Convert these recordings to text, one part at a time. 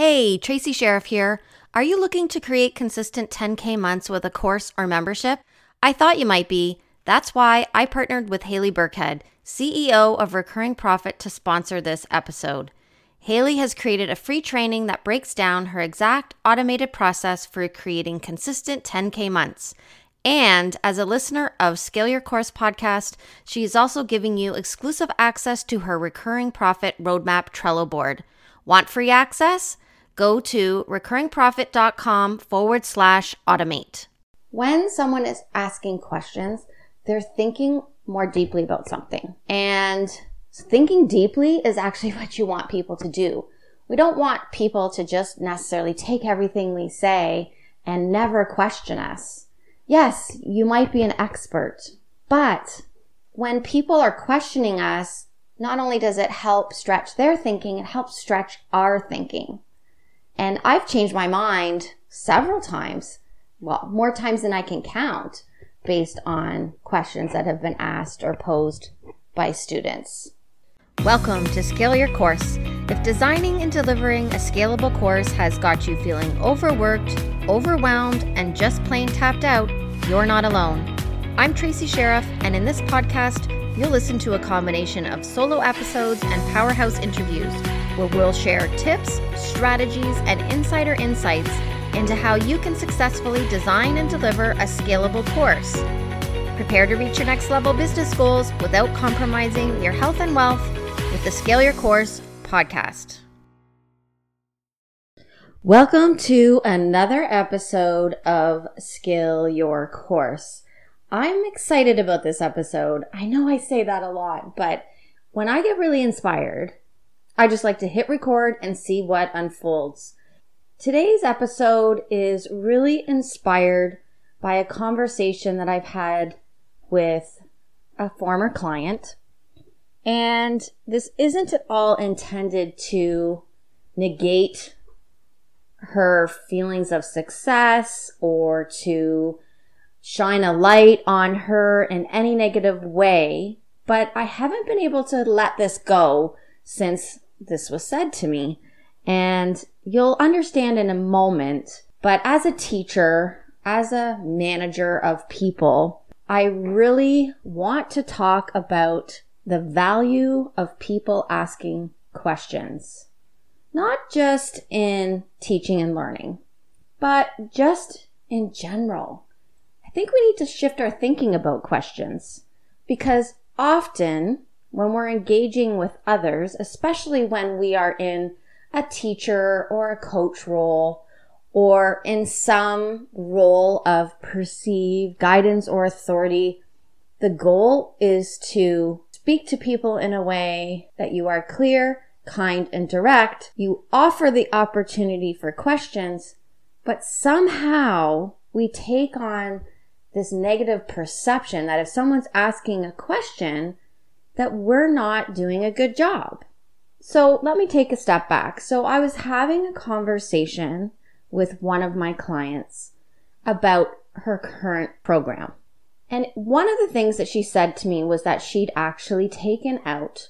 Hey, Tracy Sheriff here. Are you looking to create consistent 10K months with a course or membership? I thought you might be. That's why I partnered with Haley Burkhead, CEO of Recurring Profit, to sponsor this episode. Haley has created a free training that breaks down her exact automated process for creating consistent 10K months. And as a listener of Scale Your Course podcast, she is also giving you exclusive access to her recurring profit roadmap Trello board. Want free access? Go to recurringprofit.com forward slash automate. When someone is asking questions, they're thinking more deeply about something. And thinking deeply is actually what you want people to do. We don't want people to just necessarily take everything we say and never question us. Yes, you might be an expert, but when people are questioning us, not only does it help stretch their thinking, it helps stretch our thinking. And I've changed my mind several times, well, more times than I can count, based on questions that have been asked or posed by students. Welcome to Scale Your Course. If designing and delivering a scalable course has got you feeling overworked, overwhelmed, and just plain tapped out, you're not alone. I'm Tracy Sheriff, and in this podcast, you'll listen to a combination of solo episodes and powerhouse interviews where we'll share tips, strategies, and insider insights into how you can successfully design and deliver a scalable course. Prepare to reach your next level business goals without compromising your health and wealth with the Scale Your Course podcast. Welcome to another episode of Scale Your Course. I'm excited about this episode. I know I say that a lot, but when I get really inspired, I just like to hit record and see what unfolds. Today's episode is really inspired by a conversation that I've had with a former client. And this isn't at all intended to negate her feelings of success or to shine a light on her in any negative way, but I haven't been able to let this go since this was said to me. And you'll understand in a moment, but as a teacher, as a manager of people, I really want to talk about the value of people asking questions. Not just in teaching and learning, but just in general. I think we need to shift our thinking about questions because often when we're engaging with others, especially when we are in a teacher or a coach role or in some role of perceived guidance or authority, the goal is to speak to people in a way that you are clear, kind, and direct. You offer the opportunity for questions, but somehow we take on this negative perception that if someone's asking a question, that we're not doing a good job. So let me take a step back. So I was having a conversation with one of my clients about her current program. And one of the things that she said to me was that she'd actually taken out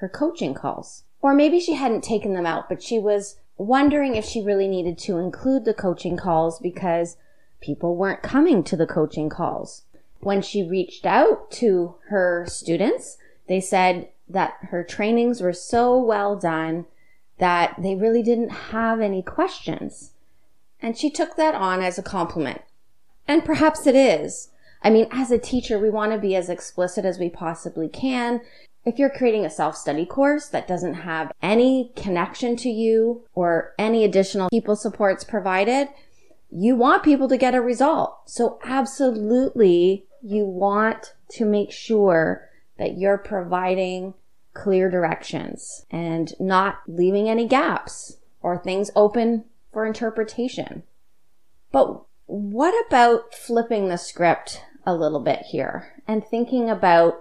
her coaching calls. Or maybe she hadn't taken them out, but she was wondering if she really needed to include the coaching calls because people weren't coming to the coaching calls. When she reached out to her students, they said that her trainings were so well done that they really didn't have any questions. And she took that on as a compliment. And perhaps it is. I mean, as a teacher, we want to be as explicit as we possibly can. If you're creating a self-study course that doesn't have any connection to you or any additional people supports provided, you want people to get a result. So absolutely you want to make sure that you're providing clear directions and not leaving any gaps or things open for interpretation. But what about flipping the script a little bit here and thinking about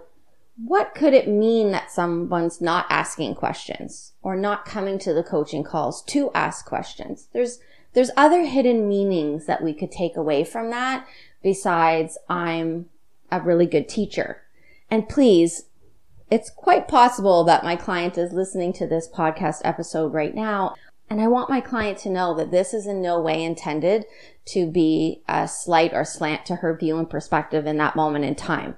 what could it mean that someone's not asking questions or not coming to the coaching calls to ask questions? There's there's other hidden meanings that we could take away from that besides I'm a really good teacher. And please, it's quite possible that my client is listening to this podcast episode right now. And I want my client to know that this is in no way intended to be a slight or slant to her view and perspective in that moment in time.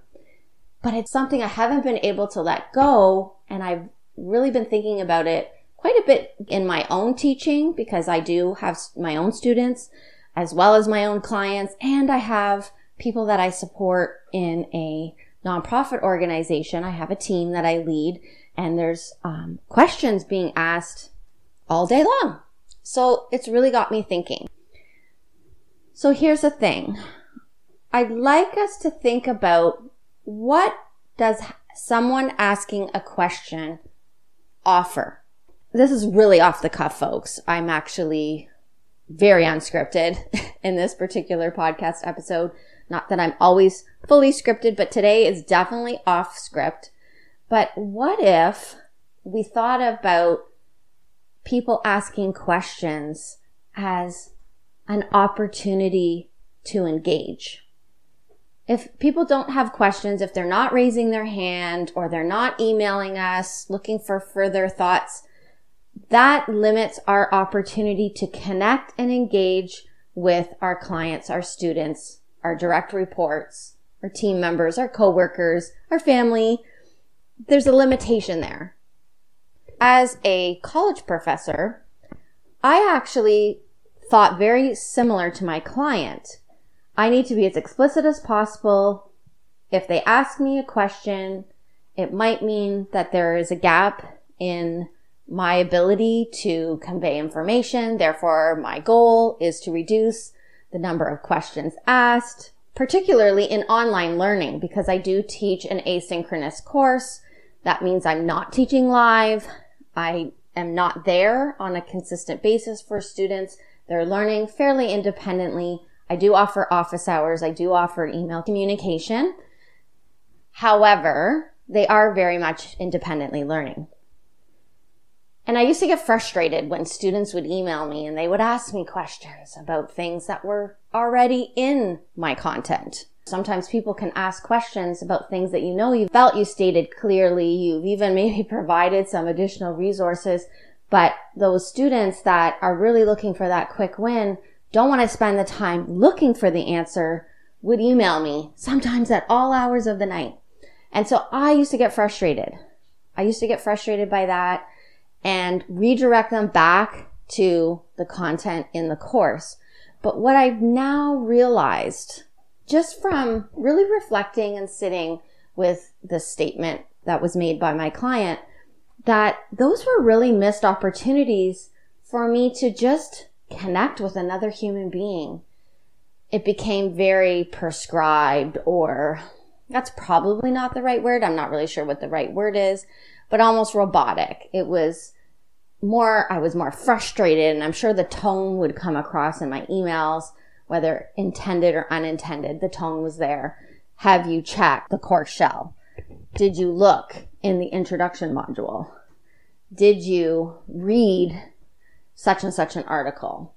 But it's something I haven't been able to let go. And I've really been thinking about it quite a bit in my own teaching because I do have my own students as well as my own clients. And I have people that I support in a nonprofit organization. I have a team that I lead and there's um, questions being asked all day long. So it's really got me thinking. So here's the thing. I'd like us to think about what does someone asking a question offer? This is really off the cuff, folks. I'm actually very unscripted in this particular podcast episode. Not that I'm always fully scripted, but today is definitely off script. But what if we thought about people asking questions as an opportunity to engage. If people don't have questions, if they're not raising their hand or they're not emailing us looking for further thoughts, that limits our opportunity to connect and engage with our clients, our students, our direct reports, our team members, our coworkers, our family. There's a limitation there as a college professor, I actually thought very similar to my client. I need to be as explicit as possible. If they ask me a question, it might mean that there is a gap in my ability to convey information. Therefore, my goal is to reduce the number of questions asked, particularly in online learning, because I do teach an asynchronous course. That means I'm not teaching live. I am not there on a consistent basis for students. They're learning fairly independently. I do offer office hours. I do offer email communication. However, they are very much independently learning. And I used to get frustrated when students would email me and they would ask me questions about things that were already in my content. Sometimes people can ask questions about things that you know you felt you stated clearly. You've even maybe provided some additional resources, but those students that are really looking for that quick win don't want to spend the time looking for the answer would email me sometimes at all hours of the night. And so I used to get frustrated. I used to get frustrated by that and redirect them back to the content in the course. But what I've now realized just from really reflecting and sitting with the statement that was made by my client that those were really missed opportunities for me to just connect with another human being. It became very prescribed or that's probably not the right word. I'm not really sure what the right word is, but almost robotic. It was more, I was more frustrated and I'm sure the tone would come across in my emails whether intended or unintended, the tone was there. Have you checked the course shell? Did you look in the introduction module? Did you read such and such an article?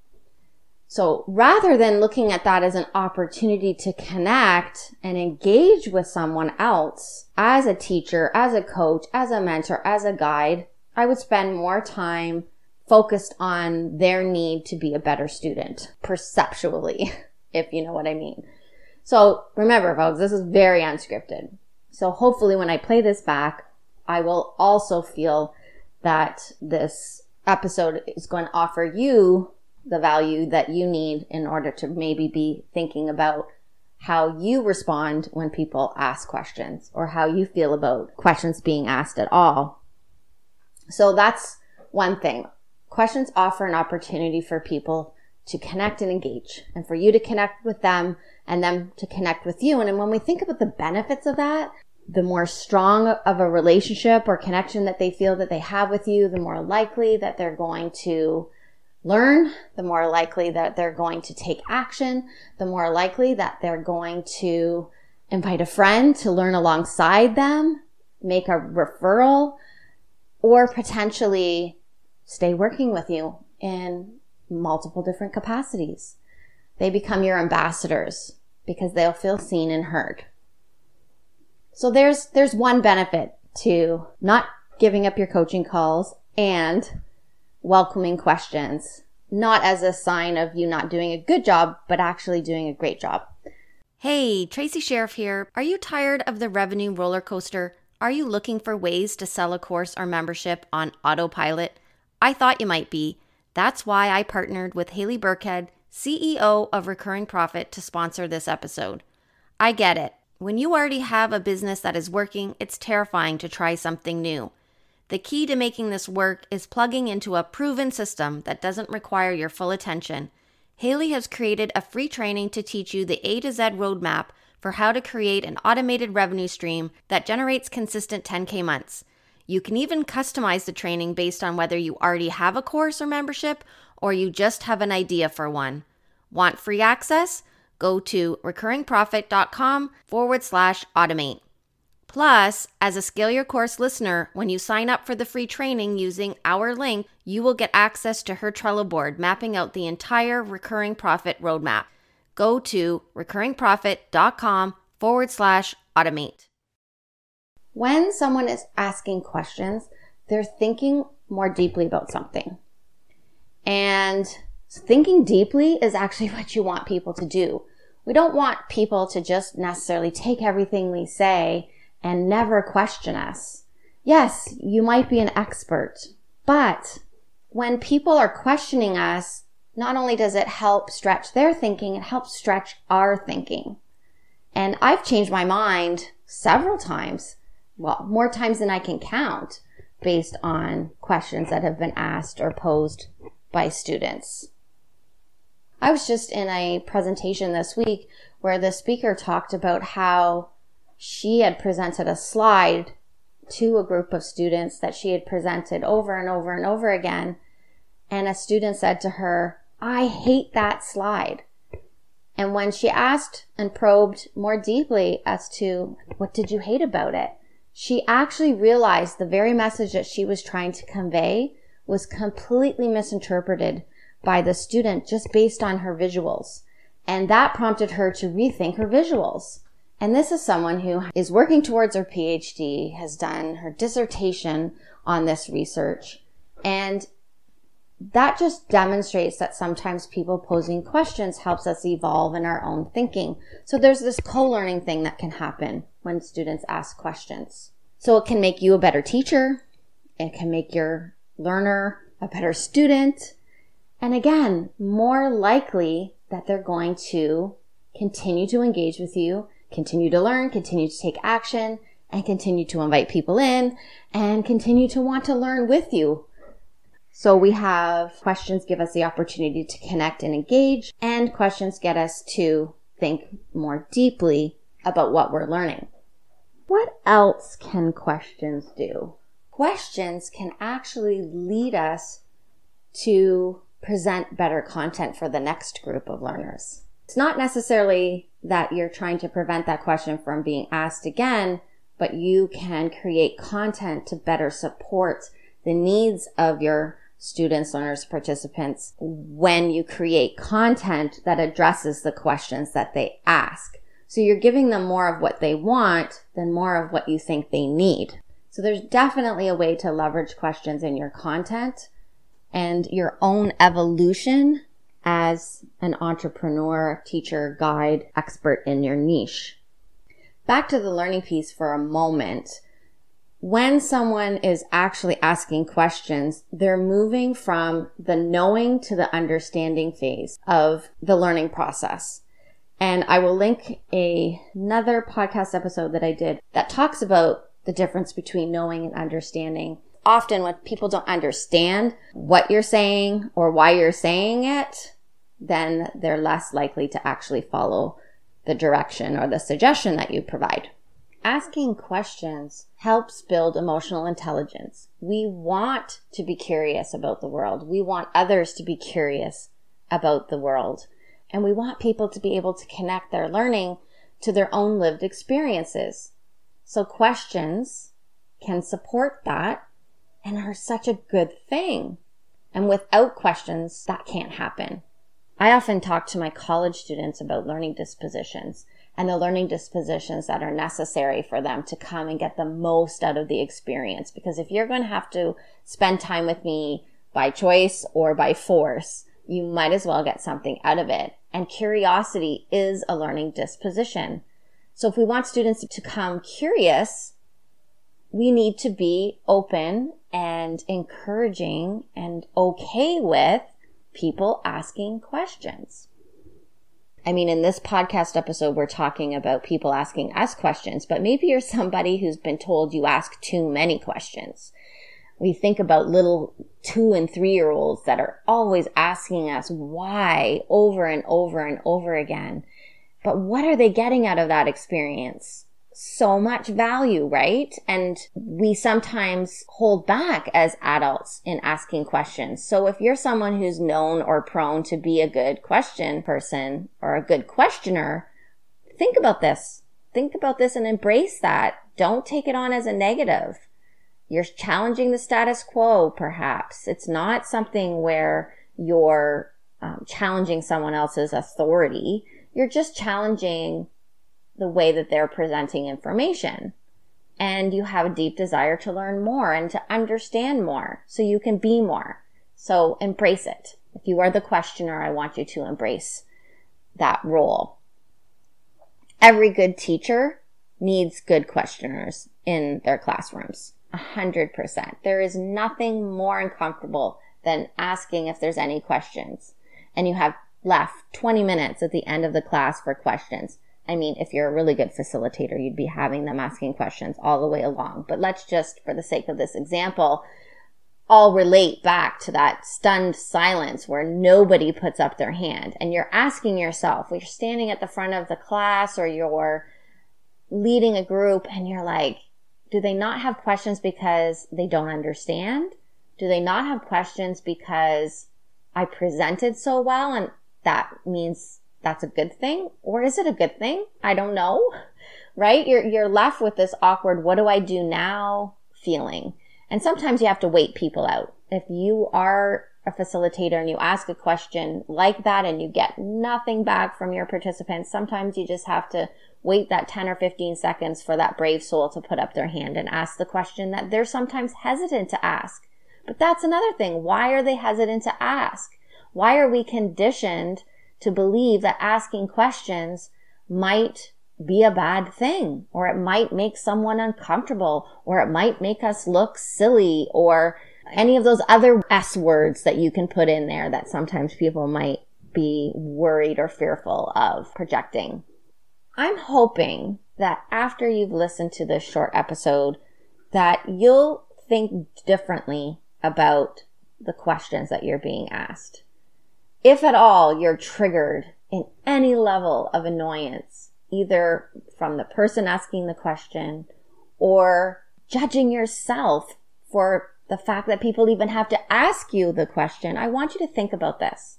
So rather than looking at that as an opportunity to connect and engage with someone else as a teacher, as a coach, as a mentor, as a guide, I would spend more time focused on their need to be a better student perceptually, if you know what I mean. So remember, folks, this is very unscripted. So hopefully when I play this back, I will also feel that this episode is going to offer you the value that you need in order to maybe be thinking about how you respond when people ask questions or how you feel about questions being asked at all. So that's one thing. Questions offer an opportunity for people to connect and engage and for you to connect with them and them to connect with you. And when we think about the benefits of that, the more strong of a relationship or connection that they feel that they have with you, the more likely that they're going to learn, the more likely that they're going to take action, the more likely that they're going to invite a friend to learn alongside them, make a referral, or potentially stay working with you in multiple different capacities. They become your ambassadors because they'll feel seen and heard. So there's, there's one benefit to not giving up your coaching calls and welcoming questions, not as a sign of you not doing a good job, but actually doing a great job. Hey, Tracy Sheriff here. Are you tired of the revenue roller coaster? Are you looking for ways to sell a course or membership on autopilot? I thought you might be. That's why I partnered with Haley Burkhead, CEO of Recurring Profit, to sponsor this episode. I get it. When you already have a business that is working, it's terrifying to try something new. The key to making this work is plugging into a proven system that doesn't require your full attention. Haley has created a free training to teach you the A to Z roadmap for how to create an automated revenue stream that generates consistent 10K months. You can even customize the training based on whether you already have a course or membership or you just have an idea for one. Want free access? Go to recurringprofit.com forward slash automate. Plus, as a Scale Your Course listener, when you sign up for the free training using our link, you will get access to her Trello board mapping out the entire recurring profit roadmap go to recurringprofit.com forward slash automate. When someone is asking questions, they're thinking more deeply about something. And thinking deeply is actually what you want people to do. We don't want people to just necessarily take everything we say and never question us. Yes, you might be an expert, but when people are questioning us, not only does it help stretch their thinking, it helps stretch our thinking. And I've changed my mind several times, well, more times than I can count, based on questions that have been asked or posed by students. I was just in a presentation this week where the speaker talked about how she had presented a slide to a group of students that she had presented over and over and over again. And a student said to her, I hate that slide. And when she asked and probed more deeply as to what did you hate about it, she actually realized the very message that she was trying to convey was completely misinterpreted by the student just based on her visuals. And that prompted her to rethink her visuals. And this is someone who is working towards her PhD, has done her dissertation on this research, and that just demonstrates that sometimes people posing questions helps us evolve in our own thinking. So there's this co-learning thing that can happen when students ask questions. So it can make you a better teacher. It can make your learner a better student. And again, more likely that they're going to continue to engage with you, continue to learn, continue to take action, and continue to invite people in and continue to want to learn with you so we have questions give us the opportunity to connect and engage, and questions get us to think more deeply about what we're learning. What else can questions do? Questions can actually lead us to present better content for the next group of learners. It's not necessarily that you're trying to prevent that question from being asked again, but you can create content to better support the needs of your students, learners, participants when you create content that addresses the questions that they ask. So you're giving them more of what they want than more of what you think they need. So there's definitely a way to leverage questions in your content and your own evolution as an entrepreneur, teacher, guide, expert in your niche. Back to the learning piece for a moment when someone is actually asking questions, they're moving from the knowing to the understanding phase of the learning process. And I will link a, another podcast episode that I did that talks about the difference between knowing and understanding. Often when people don't understand what you're saying or why you're saying it, then they're less likely to actually follow the direction or the suggestion that you provide. Asking questions helps build emotional intelligence. We want to be curious about the world. We want others to be curious about the world. And we want people to be able to connect their learning to their own lived experiences. So questions can support that and are such a good thing. And without questions, that can't happen. I often talk to my college students about learning dispositions and the learning dispositions that are necessary for them to come and get the most out of the experience. Because if you're going to have to spend time with me by choice or by force, you might as well get something out of it. And curiosity is a learning disposition. So if we want students to come curious, we need to be open and encouraging and okay with people asking questions. I mean, in this podcast episode, we're talking about people asking us questions, but maybe you're somebody who's been told you ask too many questions. We think about little two and three year olds that are always asking us why over and over and over again. But what are they getting out of that experience? So much value, right? And we sometimes hold back as adults in asking questions. So if you're someone who's known or prone to be a good question person or a good questioner, think about this. Think about this and embrace that. Don't take it on as a negative. You're challenging the status quo, perhaps. It's not something where you're um, challenging someone else's authority. You're just challenging the way that they're presenting information. And you have a deep desire to learn more and to understand more so you can be more. So embrace it. If you are the questioner, I want you to embrace that role. Every good teacher needs good questioners in their classrooms. A hundred percent. There is nothing more uncomfortable than asking if there's any questions. And you have left 20 minutes at the end of the class for questions. I mean, if you're a really good facilitator, you'd be having them asking questions all the way along. But let's just, for the sake of this example, all relate back to that stunned silence where nobody puts up their hand. And you're asking yourself, you're standing at the front of the class or you're leading a group and you're like, do they not have questions because they don't understand? Do they not have questions because I presented so well and that means that's a good thing or is it a good thing? I don't know. Right? You're, you're left with this awkward, what do I do now feeling? And sometimes you have to wait people out. If you are a facilitator and you ask a question like that and you get nothing back from your participants, sometimes you just have to wait that 10 or 15 seconds for that brave soul to put up their hand and ask the question that they're sometimes hesitant to ask. But that's another thing. Why are they hesitant to ask? Why are we conditioned to believe that asking questions might be a bad thing, or it might make someone uncomfortable, or it might make us look silly, or any of those other S words that you can put in there that sometimes people might be worried or fearful of projecting. I'm hoping that after you've listened to this short episode, that you'll think differently about the questions that you're being asked if at all you're triggered in any level of annoyance, either from the person asking the question or judging yourself for the fact that people even have to ask you the question, I want you to think about this.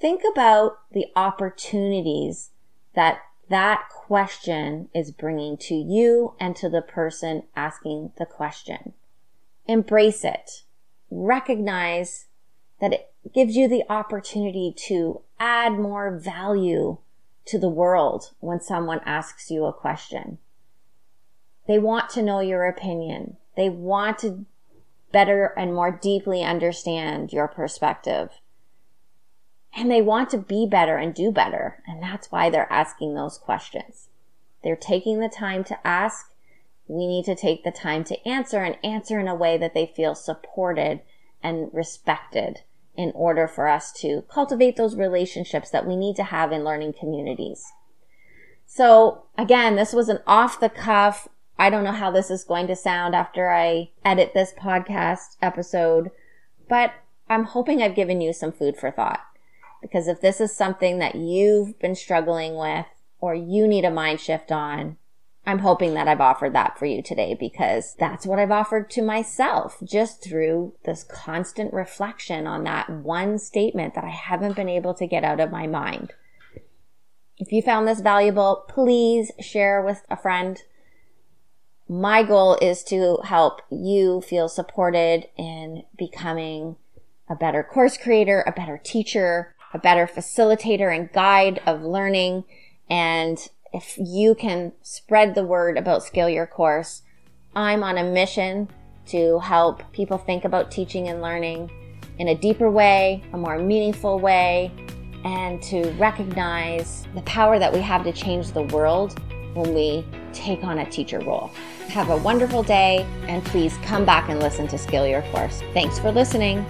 Think about the opportunities that that question is bringing to you and to the person asking the question. Embrace it. Recognize that it gives you the opportunity to add more value to the world when someone asks you a question. They want to know your opinion. They want to better and more deeply understand your perspective. And they want to be better and do better. And that's why they're asking those questions. They're taking the time to ask. We need to take the time to answer and answer in a way that they feel supported and respected in order for us to cultivate those relationships that we need to have in learning communities. So again, this was an off the cuff. I don't know how this is going to sound after I edit this podcast episode, but I'm hoping I've given you some food for thought. Because if this is something that you've been struggling with or you need a mind shift on, I'm hoping that I've offered that for you today because that's what I've offered to myself just through this constant reflection on that one statement that I haven't been able to get out of my mind. If you found this valuable, please share with a friend. My goal is to help you feel supported in becoming a better course creator, a better teacher, a better facilitator and guide of learning and if you can spread the word about Scale Your Course, I'm on a mission to help people think about teaching and learning in a deeper way, a more meaningful way, and to recognize the power that we have to change the world when we take on a teacher role. Have a wonderful day, and please come back and listen to Skill Your Course. Thanks for listening.